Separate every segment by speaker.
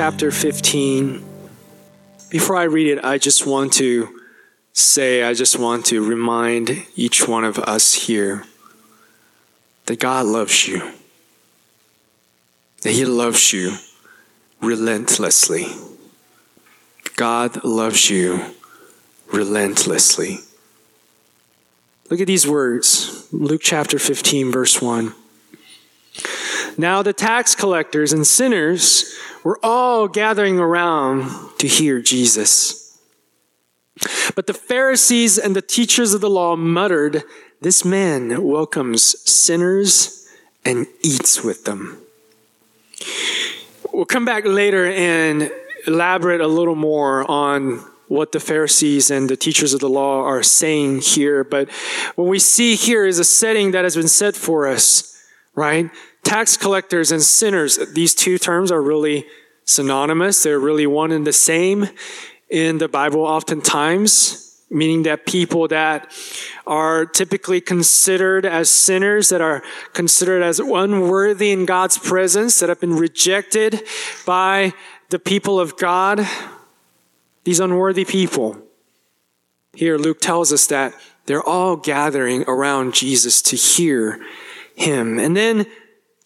Speaker 1: chapter 15. Before I read it, I just want to say, I just want to remind each one of us here that God loves you, that He loves you relentlessly. God loves you relentlessly. Look at these words Luke chapter 15, verse 1. Now the tax collectors and sinners were all gathering around to hear Jesus. But the Pharisees and the teachers of the law muttered, This man welcomes sinners and eats with them. We'll come back later and elaborate a little more on what the Pharisees and the teachers of the law are saying here. But what we see here is a setting that has been set for us, right? Tax collectors and sinners, these two terms are really synonymous. They're really one and the same in the Bible, oftentimes, meaning that people that are typically considered as sinners, that are considered as unworthy in God's presence, that have been rejected by the people of God, these unworthy people. Here, Luke tells us that they're all gathering around Jesus to hear him. And then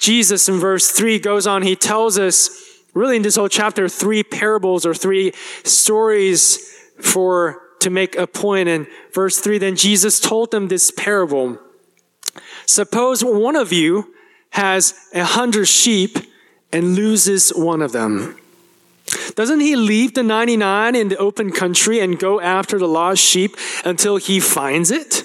Speaker 1: Jesus in verse 3 goes on, he tells us, really in this whole chapter, three parables or three stories for to make a point. In verse 3, then Jesus told them this parable. Suppose one of you has a hundred sheep and loses one of them. Doesn't he leave the 99 in the open country and go after the lost sheep until he finds it?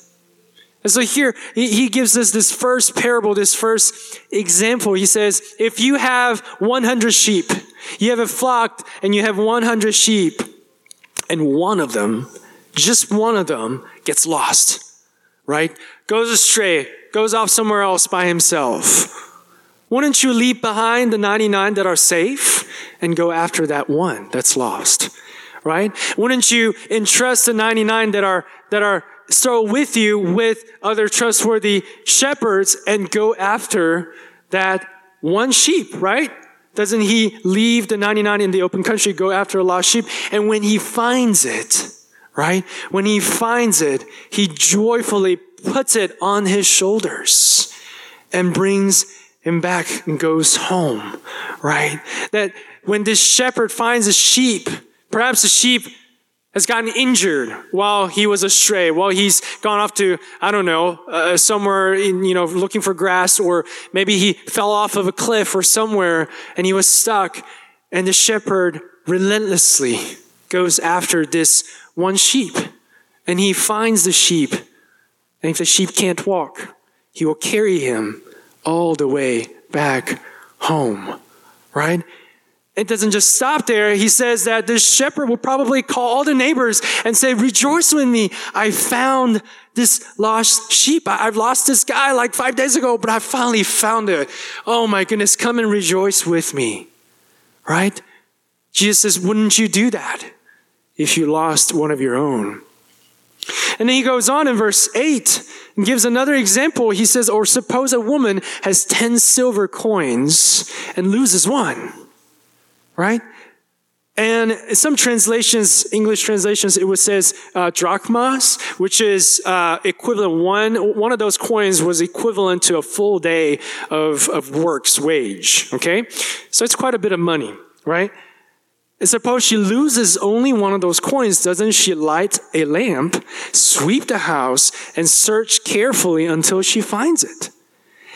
Speaker 1: And so here, he gives us this first parable, this first example. He says, if you have 100 sheep, you have a flock and you have 100 sheep, and one of them, just one of them, gets lost, right? Goes astray, goes off somewhere else by himself. Wouldn't you leave behind the 99 that are safe and go after that one that's lost? Right? Wouldn't you entrust the 99 that are, that are so with you with other trustworthy shepherds and go after that one sheep, right? Doesn't he leave the 99 in the open country, go after a lost sheep? And when he finds it, right? When he finds it, he joyfully puts it on his shoulders and brings him back and goes home, right? That when this shepherd finds a sheep, perhaps the sheep has gotten injured while he was astray, while he's gone off to, I don't know, uh, somewhere in, you know, looking for grass, or maybe he fell off of a cliff or somewhere and he was stuck. And the shepherd relentlessly goes after this one sheep and he finds the sheep. And if the sheep can't walk, he will carry him all the way back home, right? It doesn't just stop there. He says that the shepherd will probably call all the neighbors and say, rejoice with me. I found this lost sheep. I've lost this guy like five days ago, but I finally found it. Oh my goodness, come and rejoice with me. Right? Jesus says, wouldn't you do that if you lost one of your own? And then he goes on in verse 8 and gives another example. He says, Or suppose a woman has 10 silver coins and loses one right? And some translations, English translations, it was says uh, drachmas, which is uh, equivalent. One one of those coins was equivalent to a full day of of work's wage. Okay, so it's quite a bit of money, right? And suppose she loses only one of those coins, doesn't she light a lamp, sweep the house, and search carefully until she finds it?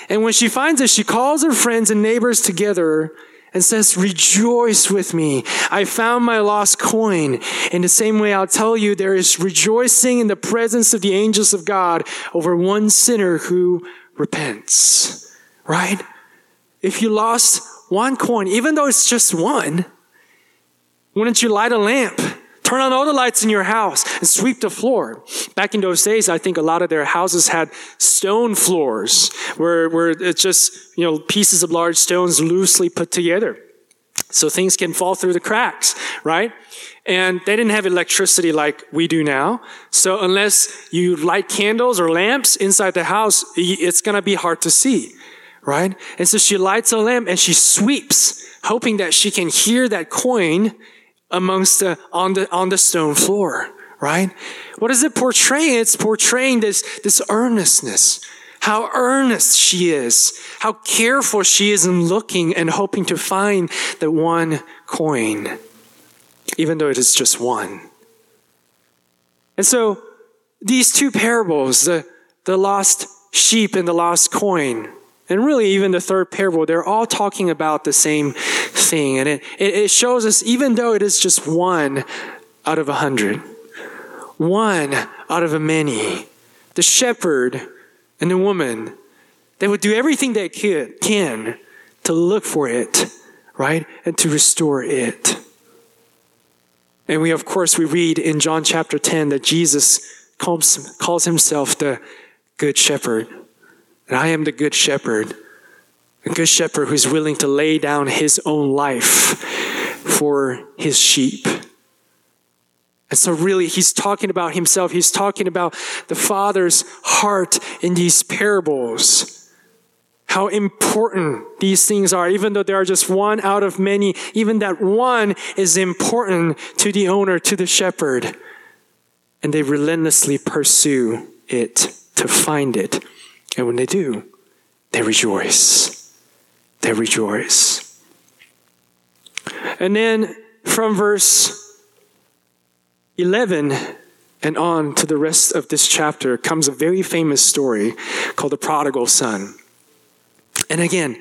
Speaker 1: And when she finds it, she calls her friends and neighbors together and says, rejoice with me. I found my lost coin. In the same way, I'll tell you, there is rejoicing in the presence of the angels of God over one sinner who repents. Right? If you lost one coin, even though it's just one, wouldn't you light a lamp Turn on all the lights in your house and sweep the floor. Back in those days, I think a lot of their houses had stone floors where, where it's just, you know, pieces of large stones loosely put together. So things can fall through the cracks, right? And they didn't have electricity like we do now. So unless you light candles or lamps inside the house, it's going to be hard to see, right? And so she lights a lamp and she sweeps, hoping that she can hear that coin amongst the, on the, on the stone floor, right? What does it portray? It's portraying this, this earnestness. How earnest she is. How careful she is in looking and hoping to find the one coin, even though it is just one. And so, these two parables, the, the lost sheep and the lost coin, and really, even the third parable, they're all talking about the same thing. And it, it shows us, even though it is just one out of a hundred, one out of a many, the shepherd and the woman, they would do everything they could, can to look for it, right? And to restore it. And we, of course, we read in John chapter 10 that Jesus calls, calls himself the good shepherd. And I am the good shepherd, a good shepherd who's willing to lay down his own life for his sheep. And so, really, he's talking about himself. He's talking about the Father's heart in these parables. How important these things are, even though they are just one out of many, even that one is important to the owner, to the shepherd. And they relentlessly pursue it to find it. And when they do, they rejoice. They rejoice. And then from verse 11 and on to the rest of this chapter comes a very famous story called the prodigal son. And again,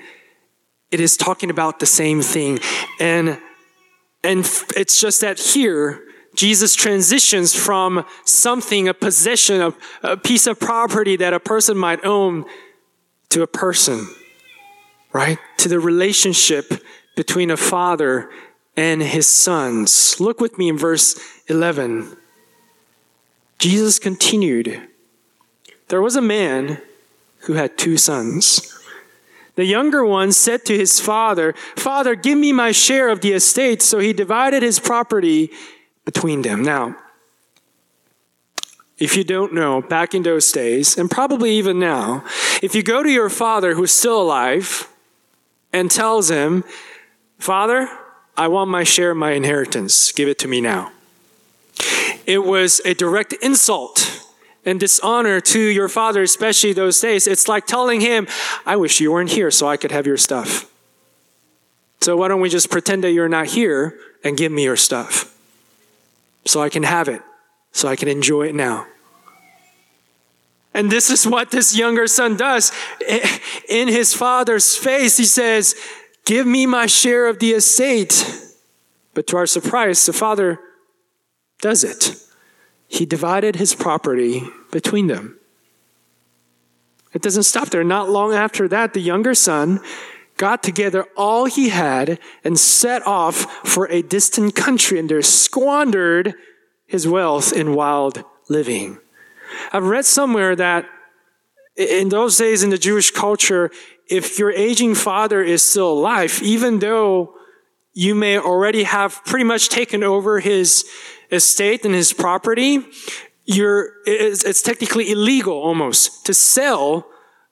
Speaker 1: it is talking about the same thing. And, and it's just that here, Jesus transitions from something, a possession, a, a piece of property that a person might own, to a person, right? To the relationship between a father and his sons. Look with me in verse 11. Jesus continued There was a man who had two sons. The younger one said to his father, Father, give me my share of the estate. So he divided his property between them. Now, if you don't know, back in those days, and probably even now, if you go to your father who's still alive and tells him, Father, I want my share of my inheritance, give it to me now. It was a direct insult and dishonor to your father, especially those days. It's like telling him, I wish you weren't here so I could have your stuff. So why don't we just pretend that you're not here and give me your stuff? so I can have it, so I can enjoy it now. And this is what this younger son does. In his father's face, he says, Give me my share of the estate. But to our surprise, the father does it. He divided his property between them. It doesn't stop there. Not long after that, the younger son got together all he had and set off for a distant country and there squandered his wealth in wild living. I've read somewhere that in those days in the Jewish culture, if your aging father is still alive, even though you may already have pretty much taken over his estate and his property, you're, it's, it's technically illegal almost to sell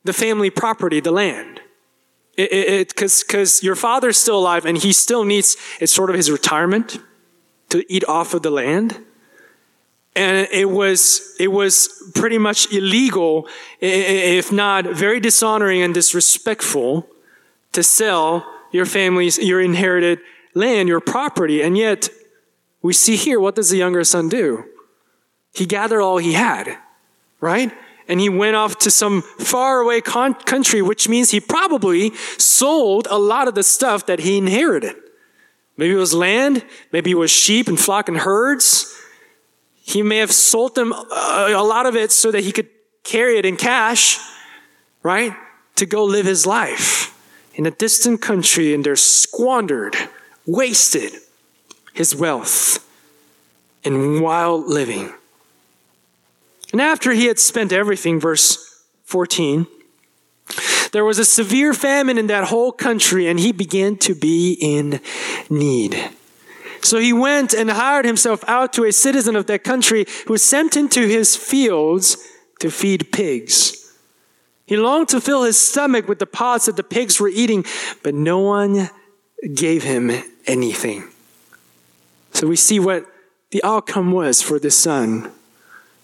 Speaker 1: the family property, the land. Because because your father's still alive and he still needs, it's sort of his retirement to eat off of the land. And it was, it was pretty much illegal, if not very dishonoring and disrespectful, to sell your family's, your inherited land, your property. And yet, we see here, what does the younger son do? He gathered all he had, right? and he went off to some faraway con- country, which means he probably sold a lot of the stuff that he inherited. Maybe it was land, maybe it was sheep and flock and herds. He may have sold them uh, a lot of it so that he could carry it in cash, right? To go live his life in a distant country and there squandered, wasted his wealth. in wild living. And after he had spent everything, verse 14, there was a severe famine in that whole country, and he began to be in need. So he went and hired himself out to a citizen of that country who was sent him to his fields to feed pigs. He longed to fill his stomach with the pods that the pigs were eating, but no one gave him anything. So we see what the outcome was for this son.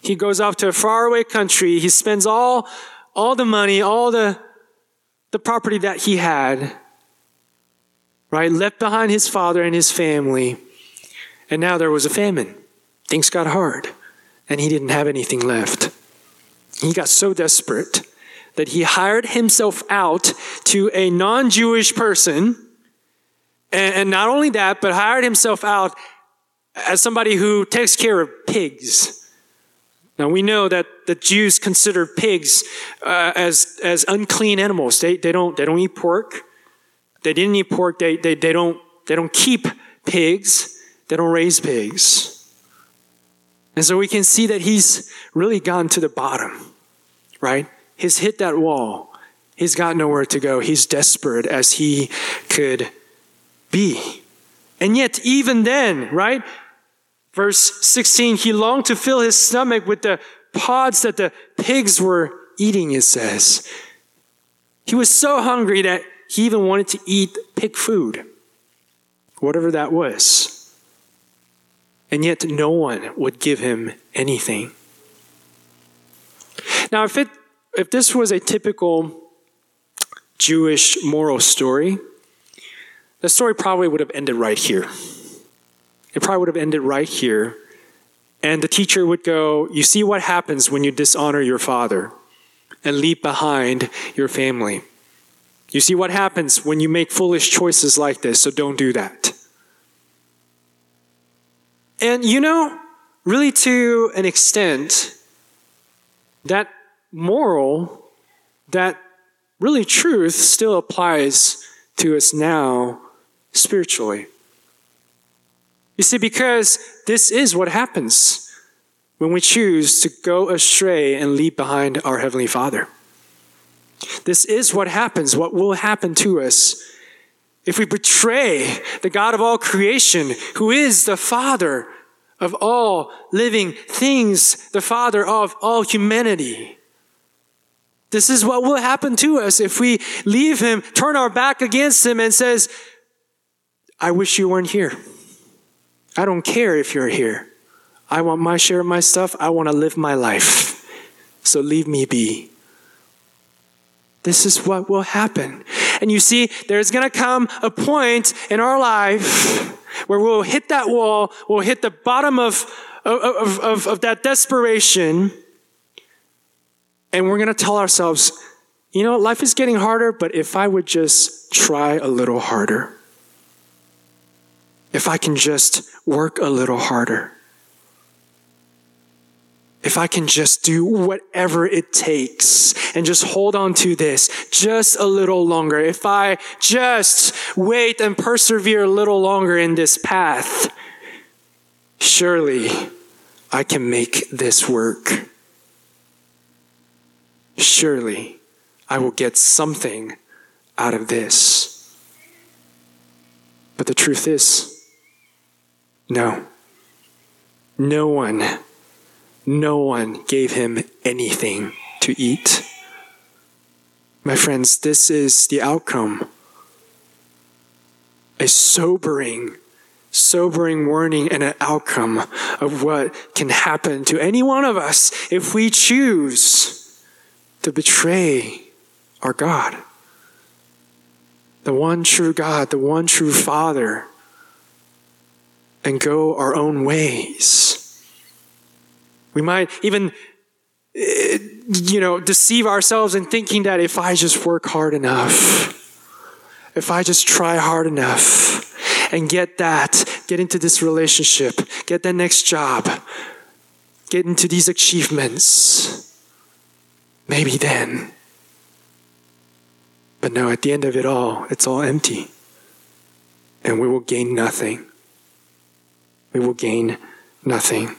Speaker 1: He goes off to a faraway country. He spends all, all the money, all the, the property that he had, right? Left behind his father and his family. And now there was a famine. Things got hard, and he didn't have anything left. He got so desperate that he hired himself out to a non Jewish person. And, not only that, but hired himself out as somebody who takes care of pigs. Now we know that the Jews consider pigs uh, as, as unclean animals. They, they, don't, they don't eat pork. They didn't eat pork. They, they, they, don't, they don't keep pigs. They don't raise pigs. And so we can see that he's really gone to the bottom, right? He's hit that wall. He's got nowhere to go. He's desperate as he could be. And yet, even then, right? Verse 16, he longed to fill his stomach with the pods that the pigs were eating, it says. He was so hungry that he even wanted to eat pig food, whatever that was. And yet, no one would give him anything. Now, if, it, if this was a typical Jewish moral story, the story probably would have ended right here. It probably would have ended right here. And the teacher would go, You see what happens when you dishonor your father and leave behind your family. You see what happens when you make foolish choices like this, so don't do that. And you know, really to an extent, that moral, that really truth still applies to us now spiritually. You see, because this is what happens when we choose to go astray and leave behind our Heavenly Father. This is what happens, what will happen to us if we betray the God of all creation, who is the Father of all living things, the Father of all humanity. This is what will happen to us if we leave Him, turn our back against Him, and says, I wish you weren't here. I don't care if you're here. I want my share of my stuff. I want to live my life. So leave me be. This is what will happen. And you see, there's going to come a point in our life where we'll hit that wall, we'll hit the bottom of, of, of, of that desperation, and we're going to tell ourselves, you know, life is getting harder, but if I would just try a little harder, if I can just work a little harder, if I can just do whatever it takes and just hold on to this just a little longer, if I just wait and persevere a little longer in this path, surely I can make this work. Surely I will get something out of this. But the truth is, no. No one, no one gave him anything to eat. My friends, this is the outcome. A sobering, sobering warning and an outcome of what can happen to any one of us if we choose to betray our God. The one true God, the one true Father and go our own ways. We might even, eh, you know, deceive ourselves in thinking that if I just work hard enough, if I just try hard enough and get that, get into this relationship, get that next job, get into these achievements, maybe then. But no, at the end of it all, it's all empty. And we will gain nothing we will gain nothing.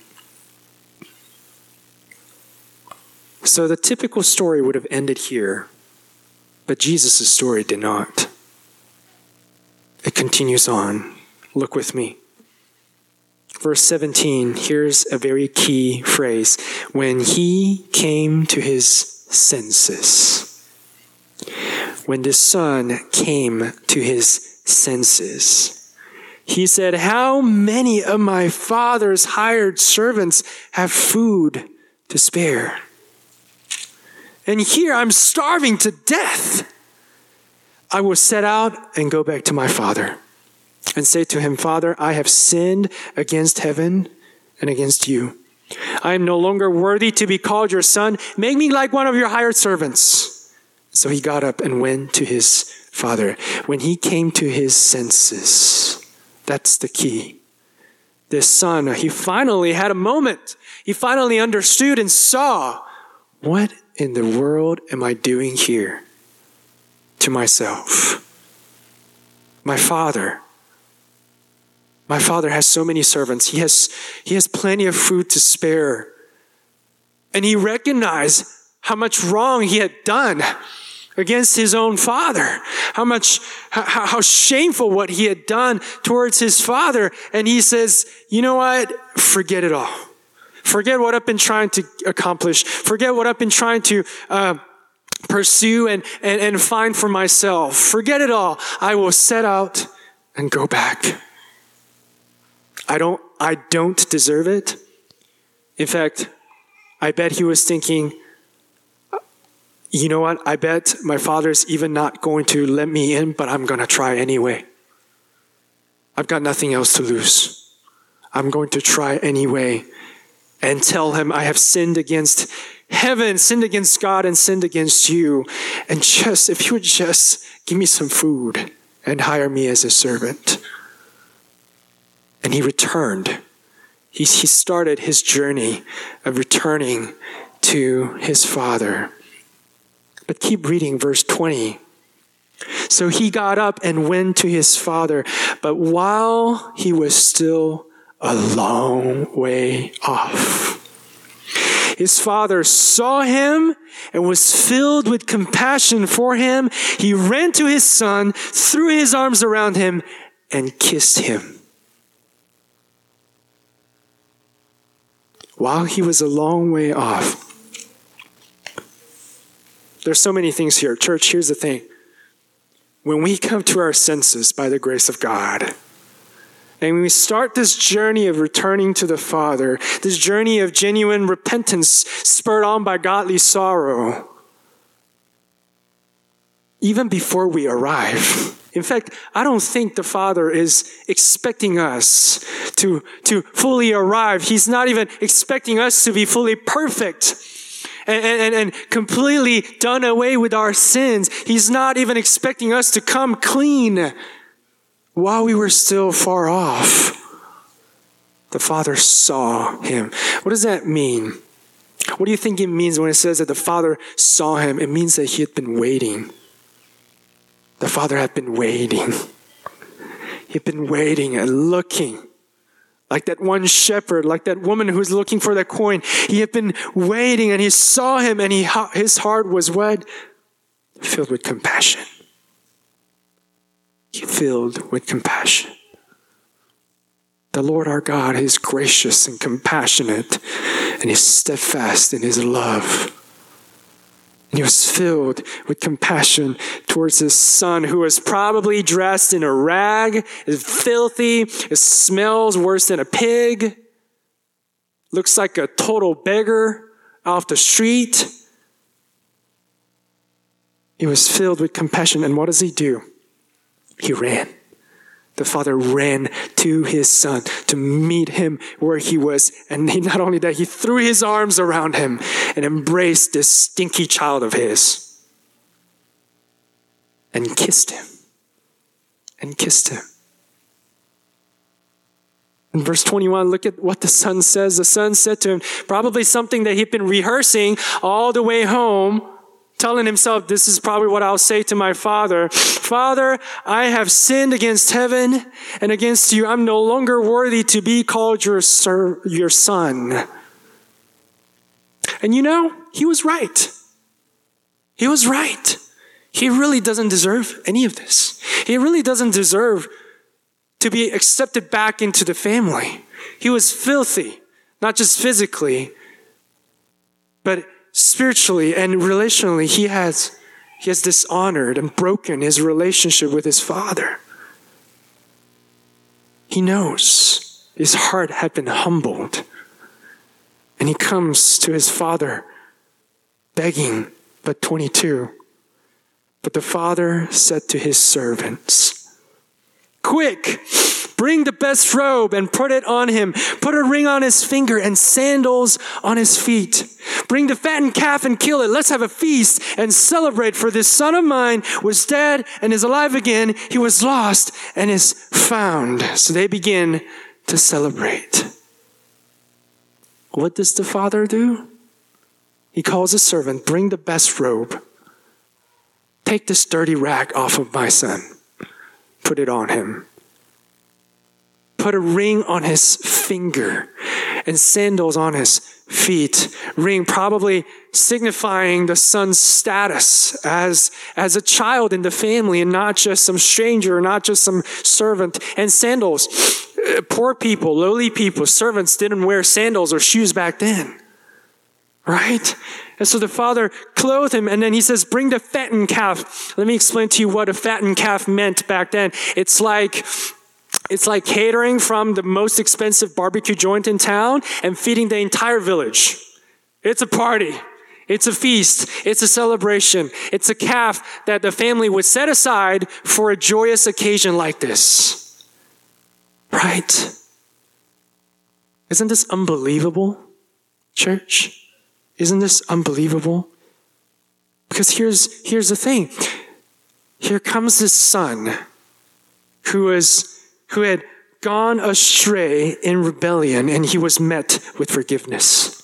Speaker 1: So the typical story would have ended here, but Jesus' story did not. It continues on. Look with me. Verse 17, here's a very key phrase. When he came to his senses. When the son came to his senses. He said, How many of my father's hired servants have food to spare? And here I'm starving to death. I will set out and go back to my father and say to him, Father, I have sinned against heaven and against you. I am no longer worthy to be called your son. Make me like one of your hired servants. So he got up and went to his father. When he came to his senses, that's the key. This son, he finally had a moment. He finally understood and saw what in the world am I doing here to myself? My father. My father has so many servants. He has, he has plenty of food to spare. And he recognized how much wrong he had done against his own father. How much, how, how shameful what he had done towards his father. And he says, you know what? Forget it all. Forget what I've been trying to accomplish. Forget what I've been trying to uh, pursue and, and, and find for myself. Forget it all. I will set out and go back. I don't, I don't deserve it. In fact, I bet he was thinking, you know what? I bet my father's even not going to let me in, but I'm going to try anyway. I've got nothing else to lose. I'm going to try anyway and tell him, I have sinned against heaven, sinned against God, and sinned against you. And just, if you would just give me some food and hire me as a servant. And he returned. He, he started his journey of returning to his father. But keep reading verse 20. So he got up and went to his father, but while he was still a long way off. His father saw him and was filled with compassion for him. He ran to his son, threw his arms around him, and kissed him. While he was a long way off, there's so many things here. Church, here's the thing. When we come to our senses by the grace of God, and when we start this journey of returning to the Father, this journey of genuine repentance spurred on by godly sorrow, even before we arrive. In fact, I don't think the Father is expecting us to, to fully arrive. He's not even expecting us to be fully perfect and, and, and completely done away with our sins. He's not even expecting us to come clean while we were still far off, the Father saw him. What does that mean? What do you think it means when it says that the Father saw him? It means that he had been waiting. The Father had been waiting. He had been waiting and looking. Like that one shepherd, like that woman who's looking for that coin. He had been waiting and he saw him and he, his heart was what? Filled with compassion filled with compassion. The Lord our God is gracious and compassionate, and He's steadfast in His love. And he was filled with compassion towards his son, who was probably dressed in a rag, is filthy, it smells worse than a pig, looks like a total beggar off the street. He was filled with compassion, and what does he do? He ran. The father ran to his son to meet him where he was. And he, not only that, he threw his arms around him and embraced this stinky child of his and kissed him. And kissed him. In verse 21, look at what the son says. The son said to him, probably something that he'd been rehearsing all the way home telling himself, This is probably what I'll say to my father. Father, I have sinned against heaven and against you. I'm no longer worthy to be called your, sir, your son. And you know, he was right. He was right. He really doesn't deserve any of this. He really doesn't deserve to be accepted back into the family. He was filthy, not just physically, but spiritually and relationally. He has, he has dishonored and broken his relationship with his father. He knows his heart had been humbled. And he comes to his father begging, but 22. But the father said to his servants, Quick, bring the best robe and put it on him. Put a ring on his finger and sandals on his feet. Bring the fattened calf and kill it. Let's have a feast and celebrate for this son of mine was dead and is alive again. He was lost and is found. So they begin to celebrate. What does the father do? He calls a servant, bring the best robe. Take this dirty rag off of my son put it on him. Put a ring on his finger and sandals on his feet. Ring probably signifying the son's status as, as a child in the family and not just some stranger, not just some servant. And sandals. Uh, poor people, lowly people, servants didn't wear sandals or shoes back then. Right? And so the father clothed him and then he says, bring the fattened calf. Let me explain to you what a fattened calf meant back then. It's like, it's like catering from the most expensive barbecue joint in town and feeding the entire village. It's a party. It's a feast. It's a celebration. It's a calf that the family would set aside for a joyous occasion like this. Right? Isn't this unbelievable, church? Isn't this unbelievable? Because here's, here's the thing. Here comes this son who is who had gone astray in rebellion and he was met with forgiveness.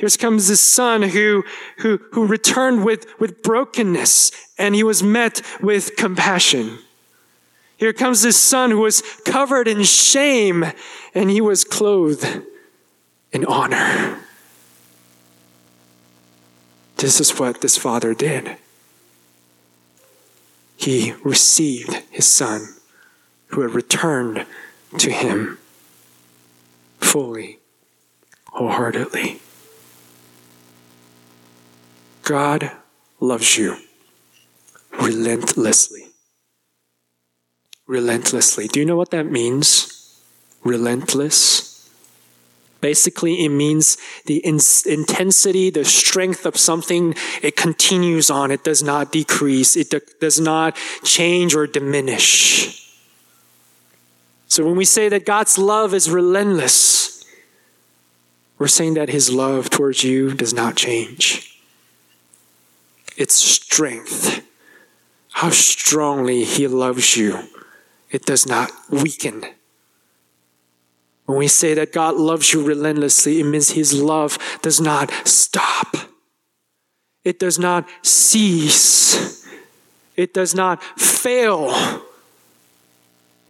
Speaker 1: Here comes this son who, who, who returned with, with brokenness and he was met with compassion. Here comes this son who was covered in shame and he was clothed in honor. This is what this father did. He received his son who had returned to him fully, wholeheartedly. God loves you relentlessly. Relentlessly. Do you know what that means? Relentless. Basically, it means the in- intensity, the strength of something, it continues on. It does not decrease. It de- does not change or diminish. So when we say that God's love is relentless, we're saying that his love towards you does not change. Its strength, how strongly he loves you, it does not weaken. When we say that God loves you relentlessly, it means his love does not stop. It does not cease. It does not fail.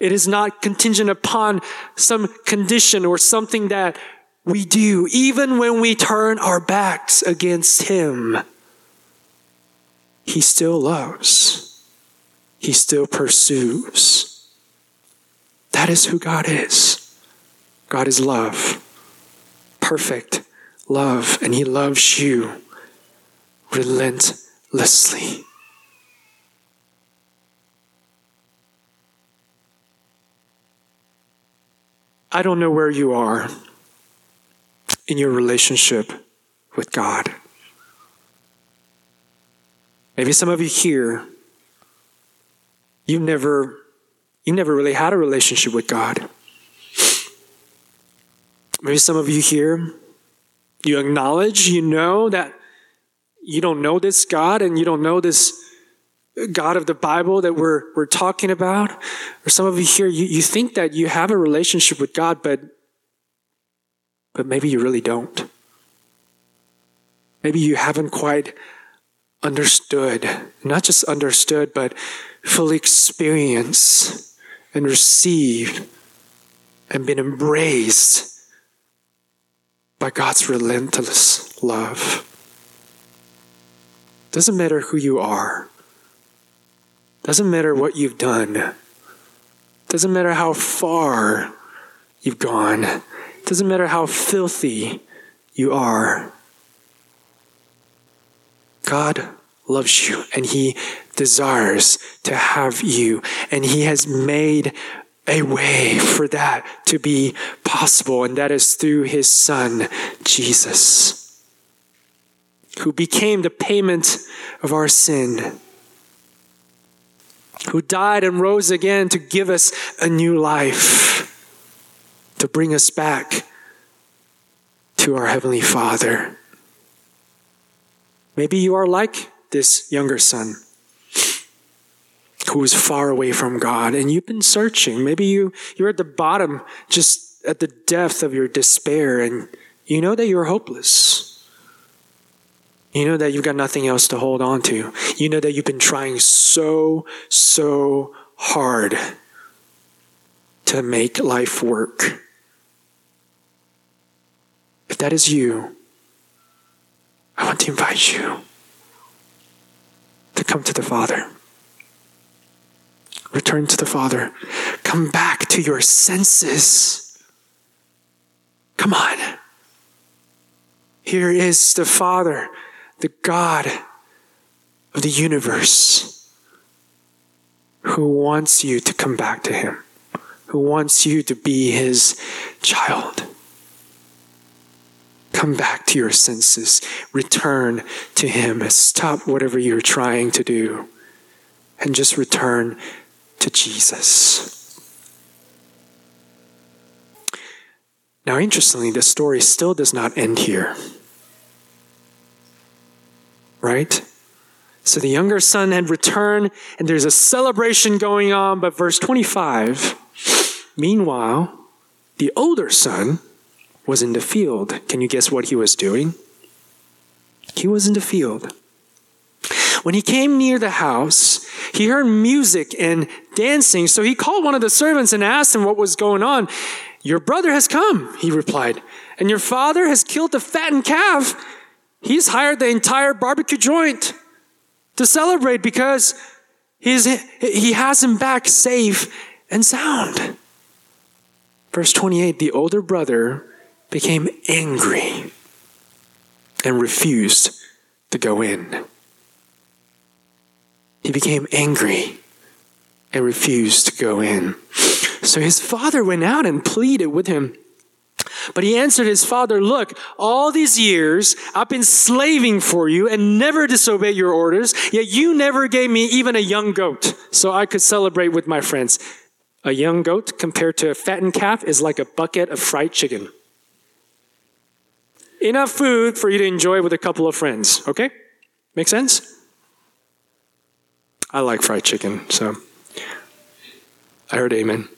Speaker 1: It is not contingent upon some condition or something that we do, even when we turn our backs against him. He still loves. He still pursues. That is who God is. God is love, perfect love, and He loves you relentlessly. I don't know where you are in your relationship with God. Maybe some of you here, you've never, you never really had a relationship with God. Maybe some of you here, you acknowledge, you know that you don't know this God and you don't know this God of the Bible that we're, we're talking about. Or some of you here, you, you think that you have a relationship with God, but, but maybe you really don't. Maybe you haven't quite understood, not just understood, but fully experienced and received and been embraced by God's relentless love. Doesn't matter who you are. Doesn't matter what you've done. Doesn't matter how far you've gone. Doesn't matter how filthy you are. God loves you and He desires to have you, and He has made a way for that to be possible, and that is through His Son, Jesus, who became the payment of our sin, who died and rose again to give us a new life, to bring us back to our Heavenly Father. Maybe you are like this younger son who is far away from God and you've been searching. Maybe you, you're at the bottom, just at the depth of your despair, and you know that you're hopeless. You know that you've got nothing else to hold on to. You know that you've been trying so, so hard to make life work. If that is you, I want to invite you to come to the Father. Return to the Father. Come back to your senses. Come on. Here is the Father, the God of the universe, who wants you to come back to Him, who wants you to be His child. Come back to your senses. Return to Him. Stop whatever you're trying to do and just return to Jesus. Now, interestingly, the story still does not end here. Right? So the younger son had returned, and there's a celebration going on. But verse 25, meanwhile, the older son was in the field. Can you guess what he was doing? He was in the field. When he came near the house, he heard music and dancing. So he called one of the servants and asked him what was going on. Your brother has come, he replied, and your father has killed the fattened calf. He's hired the entire barbecue joint to celebrate because he's, he has him back safe and sound. Verse 28 The older brother became angry and refused to go in. He became angry and refused to go in. So his father went out and pleaded with him. But he answered his father, Look, all these years I've been slaving for you and never disobeyed your orders, yet you never gave me even a young goat so I could celebrate with my friends. A young goat compared to a fattened calf is like a bucket of fried chicken enough food for you to enjoy with a couple of friends. Okay? Make sense? I like fried chicken, so I heard amen.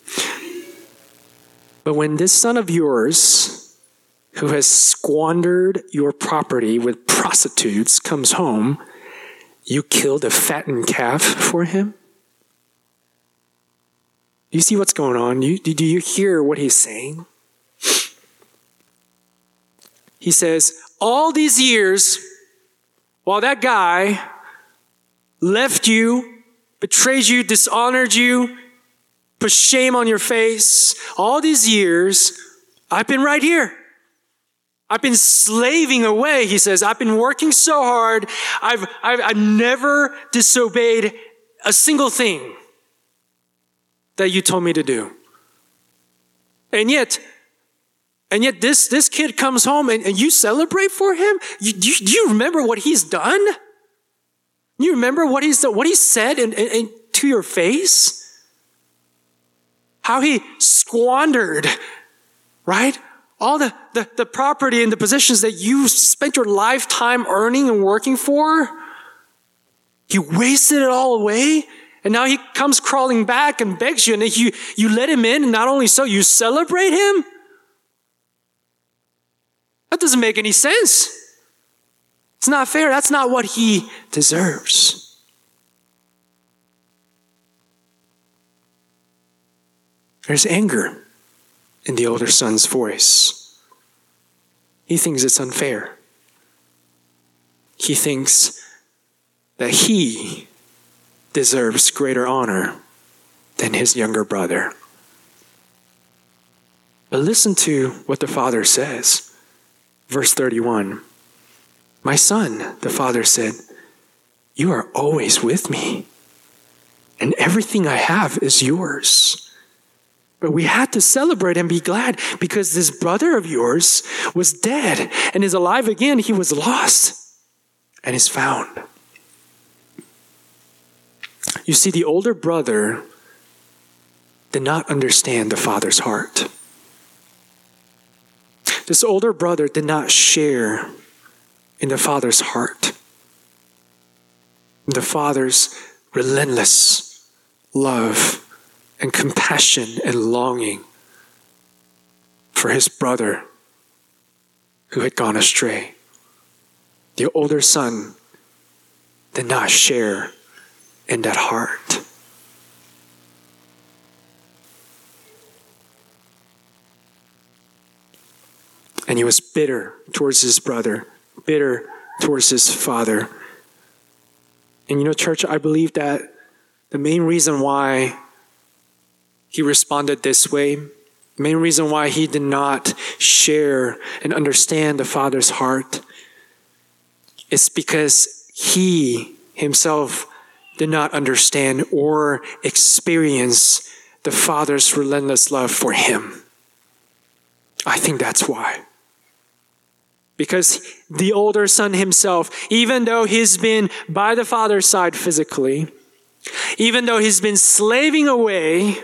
Speaker 1: But when this son of yours, who has squandered your property with prostitutes, comes home, you killed a fattened calf for him? Do you see what's going on? Do you, do you hear what he's saying? He says, All these years, while that guy left you, betrayed you, dishonored you, put shame on your face, all these years, I've been right here. I've been slaving away, he says. I've been working so hard. I've, I've, I've never disobeyed a single thing that you told me to do. And yet, and yet this, this kid comes home and, and you celebrate for him? You, do, you, you remember what he's done? You remember what he's what he said and to your face? How he squandered, right? All the, the, the property and the positions that you spent your lifetime earning and working for. He wasted it all away. And now he comes crawling back and begs you, and you, you let him in, and not only so, you celebrate him. That doesn't make any sense. It's not fair. That's not what he deserves. There's anger in the older son's voice. He thinks it's unfair. He thinks that he deserves greater honor than his younger brother. But listen to what the father says. Verse 31. My son, the father said, You are always with me, and everything I have is yours. But we had to celebrate and be glad because this brother of yours was dead and is alive again. He was lost and is found. You see, the older brother did not understand the father's heart. This older brother did not share in the Father's heart. The Father's relentless love and compassion and longing for his brother who had gone astray. The older son did not share in that heart. And he was bitter towards his brother bitter towards his father. And you know, church, I believe that the main reason why he responded this way, main reason why he did not share and understand the father's heart, is because he himself did not understand or experience the father's relentless love for him. I think that's why. Because the older son himself, even though he's been by the father's side physically, even though he's been slaving away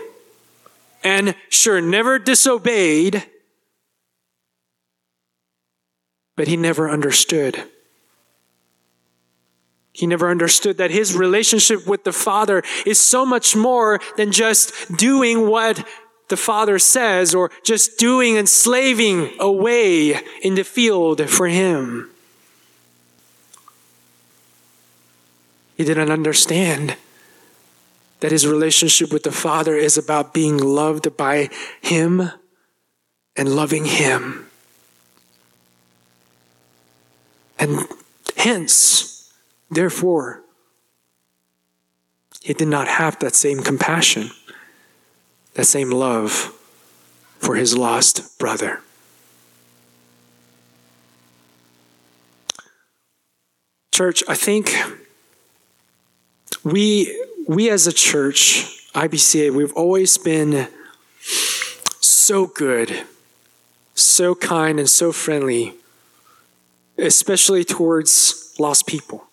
Speaker 1: and sure never disobeyed, but he never understood. He never understood that his relationship with the Father is so much more than just doing what the Father says or just doing and slaving away in the field for Him. He didn't understand that his relationship with the Father is about being loved by Him and loving Him. And hence, therefore, he did not have that same compassion that same love for his lost brother. Church, I think we we as a church, IBCA, we've always been so good, so kind and so friendly, especially towards lost people.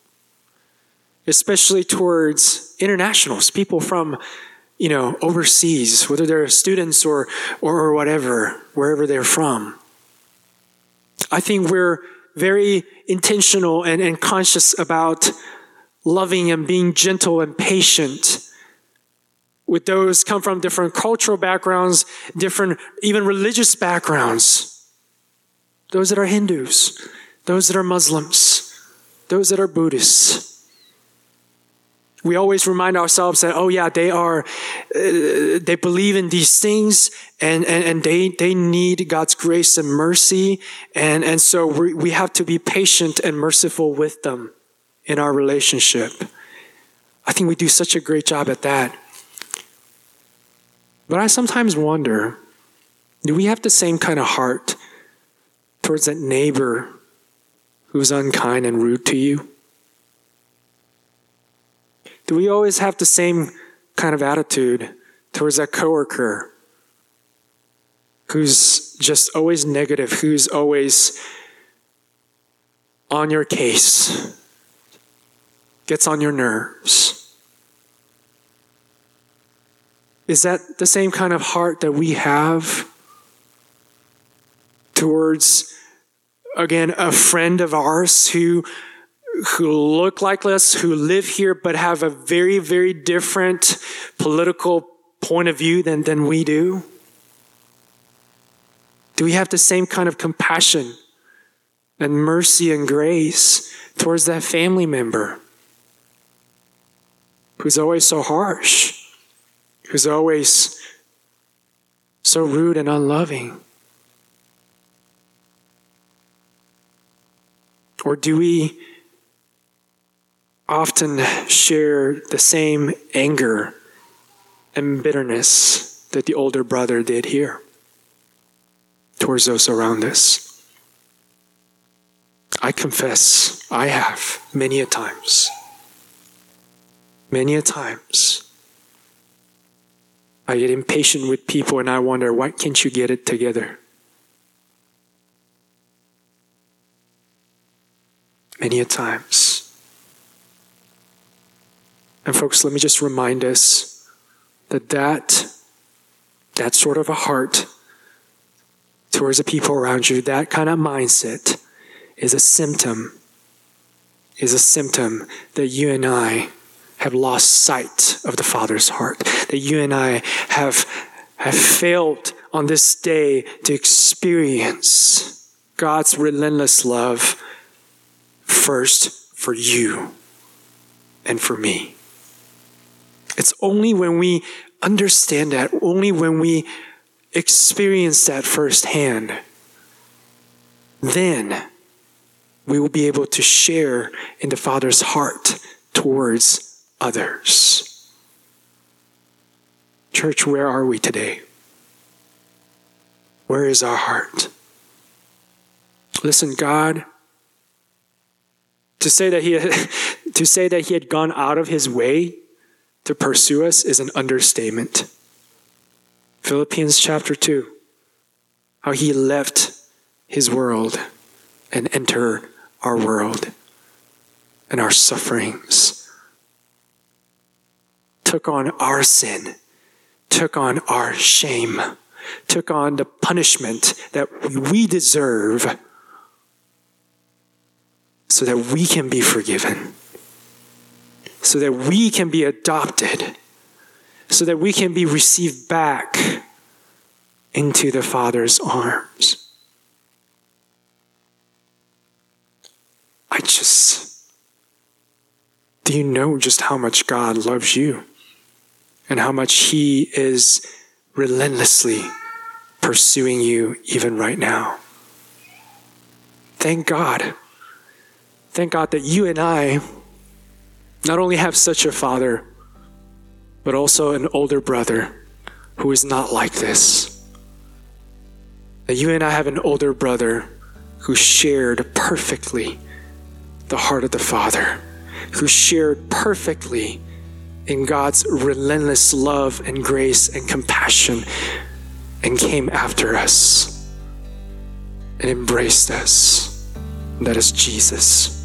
Speaker 1: Especially towards internationals, people from you know, overseas, whether they're students or, or whatever, wherever they're from. I think we're very intentional and, and conscious about loving and being gentle and patient with those come from different cultural backgrounds, different even religious backgrounds. Those that are Hindus, those that are Muslims, those that are Buddhists we always remind ourselves that, oh yeah, they are, uh, they believe in these things and, and, and they, they need God's grace and mercy. And, and so we, we have to be patient and merciful with them in our relationship. I think we do such a great job at that. But I sometimes wonder, do we have the same kind of heart towards that neighbor who's unkind and rude to you? Do we always have the same kind of attitude towards that coworker who's just always negative, who's always on your case, gets on your nerves? Is that the same kind of heart that we have towards, again, a friend of ours who who look like us, who live here, but have a very, very different political point of view than, than we do? Do we have the same kind of compassion and mercy and grace towards that family member who's always so harsh, who's always so rude and unloving? Or do we often share the same anger and bitterness that the older brother did here towards those around us? I confess I have many a times. Many a times. I get impatient with people and I wonder, why can't you get it together? Many a times. And folks, let me just remind us that that, that sort of a heart towards the people around you, that kind of mindset, is a symptom, is a symptom that you and I have lost sight of the Father's heart, that you and I have, have failed on this day to experience God's relentless love first for you and for me. It's only when we understand that, only when we experience that firsthand, then we will be able to share in the Father's heart towards others. Church, where are we today? Where is our heart? Listen, God, to say that he to say that he had gone out of his way to pursue us is an understatement. Philippians chapter 2 how he left his world and entered our world and our sufferings, took on our sin, took on our shame, took on the punishment that we deserve so that we can be forgiven, so that we can be adopted, so that we can be received back into the Father's arms. I just, do you know just how much God loves you and how much He is relentlessly pursuing you even right now? Thank God. Thank God that you and I not only have such a father, but also an older brother who is not like this. That you and I have an older brother who shared perfectly the heart of the Father, who shared perfectly in God's relentless love and grace and compassion and came after us and embraced us. That is Jesus.